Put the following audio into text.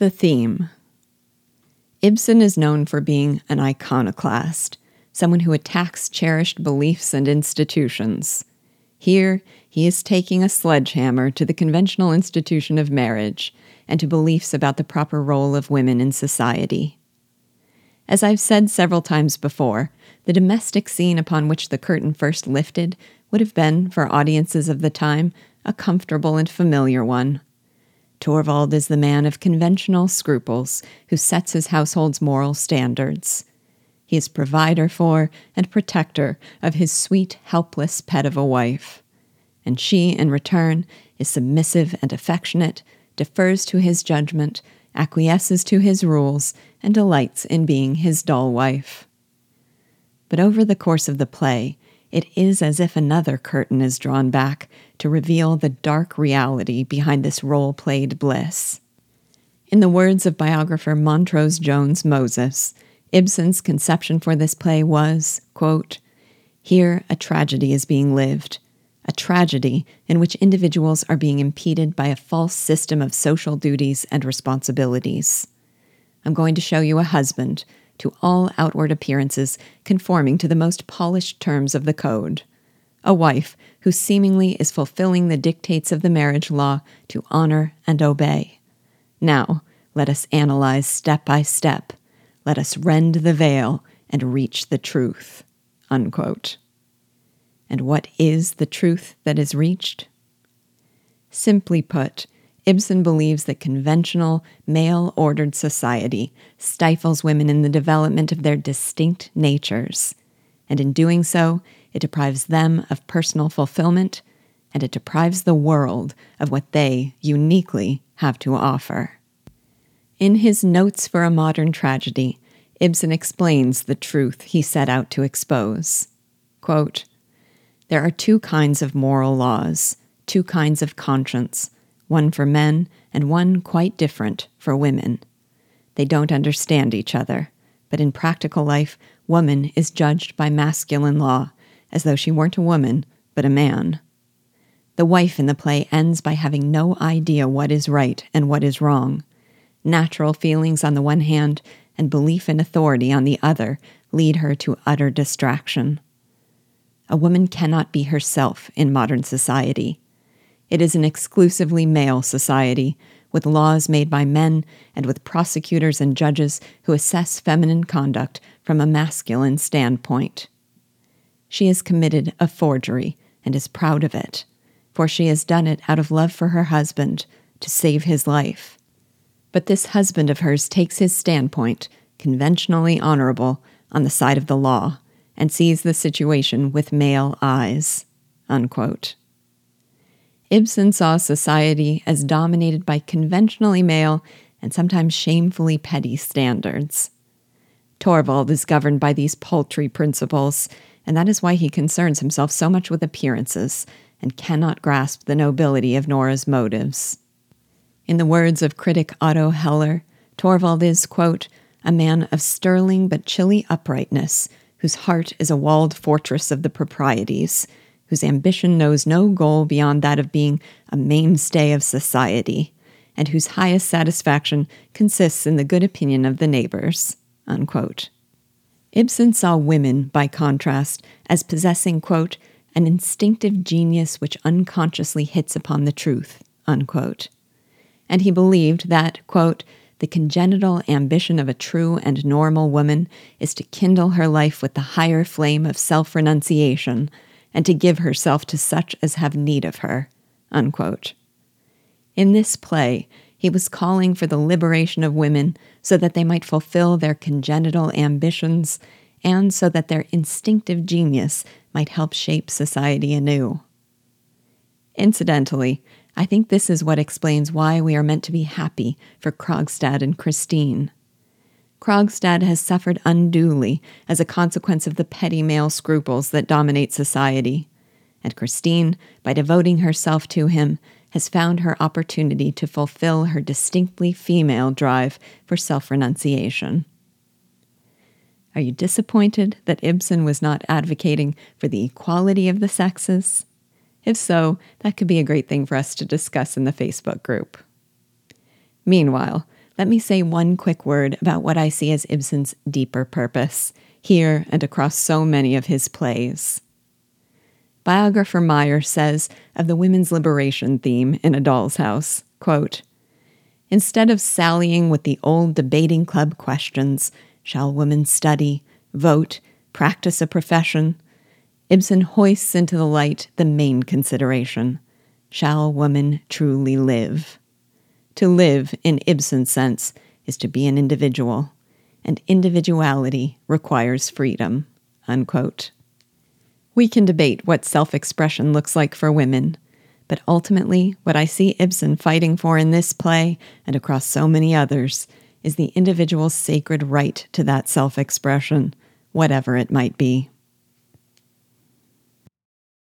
The theme Ibsen is known for being an iconoclast, someone who attacks cherished beliefs and institutions. Here, he is taking a sledgehammer to the conventional institution of marriage and to beliefs about the proper role of women in society. As I've said several times before, the domestic scene upon which the curtain first lifted would have been, for audiences of the time, a comfortable and familiar one. Torvald is the man of conventional scruples who sets his household's moral standards. He is provider for and protector of his sweet, helpless pet of a wife. And she, in return, is submissive and affectionate, defers to his judgment, acquiesces to his rules, and delights in being his dull wife. But over the course of the play, it is as if another curtain is drawn back to reveal the dark reality behind this role played bliss. In the words of biographer Montrose Jones Moses, Ibsen's conception for this play was, quote, Here a tragedy is being lived, a tragedy in which individuals are being impeded by a false system of social duties and responsibilities. I'm going to show you a husband to all outward appearances conforming to the most polished terms of the code. A wife who seemingly is fulfilling the dictates of the marriage law to honor and obey. Now, let us analyze step by step. Let us rend the veil and reach the truth. Unquote. And what is the truth that is reached? Simply put, Ibsen believes that conventional, male ordered society stifles women in the development of their distinct natures, and in doing so, it deprives them of personal fulfillment, and it deprives the world of what they uniquely have to offer. In his Notes for a Modern Tragedy, Ibsen explains the truth he set out to expose. Quote, there are two kinds of moral laws, two kinds of conscience one for men and one quite different for women. They don't understand each other, but in practical life, woman is judged by masculine law, as though she weren't a woman, but a man. The wife in the play ends by having no idea what is right and what is wrong. Natural feelings on the one hand and belief in authority on the other lead her to utter distraction. A woman cannot be herself in modern society. It is an exclusively male society, with laws made by men and with prosecutors and judges who assess feminine conduct from a masculine standpoint. She has committed a forgery and is proud of it, for she has done it out of love for her husband to save his life. But this husband of hers takes his standpoint, conventionally honorable, on the side of the law, and sees the situation with male eyes. Unquote. Ibsen saw society as dominated by conventionally male and sometimes shamefully petty standards. Torvald is governed by these paltry principles, and that is why he concerns himself so much with appearances and cannot grasp the nobility of Nora's motives. In the words of critic Otto Heller, Torvald is, quote, a man of sterling but chilly uprightness, whose heart is a walled fortress of the proprieties, whose ambition knows no goal beyond that of being a mainstay of society, and whose highest satisfaction consists in the good opinion of the neighbors. Unquote. Ibsen saw women, by contrast, as possessing, quote, an instinctive genius which unconsciously hits upon the truth, unquote. And he believed that, quote, the congenital ambition of a true and normal woman is to kindle her life with the higher flame of self renunciation and to give herself to such as have need of her. Unquote. In this play, he was calling for the liberation of women so that they might fulfill their congenital ambitions and so that their instinctive genius might help shape society anew. Incidentally, I think this is what explains why we are meant to be happy for Krogstad and Christine. Krogstad has suffered unduly as a consequence of the petty male scruples that dominate society. And Christine, by devoting herself to him, has found her opportunity to fulfill her distinctly female drive for self renunciation. Are you disappointed that Ibsen was not advocating for the equality of the sexes? If so, that could be a great thing for us to discuss in the Facebook group. Meanwhile, let me say one quick word about what I see as Ibsen's deeper purpose, here and across so many of his plays. Biographer Meyer says of the women's liberation theme in A Doll's House, quote, Instead of sallying with the old debating club questions, shall women study, vote, practice a profession? Ibsen hoists into the light the main consideration Shall woman truly live? To live, in Ibsen's sense, is to be an individual, and individuality requires freedom. Unquote. We can debate what self expression looks like for women, but ultimately, what I see Ibsen fighting for in this play and across so many others is the individual's sacred right to that self expression, whatever it might be.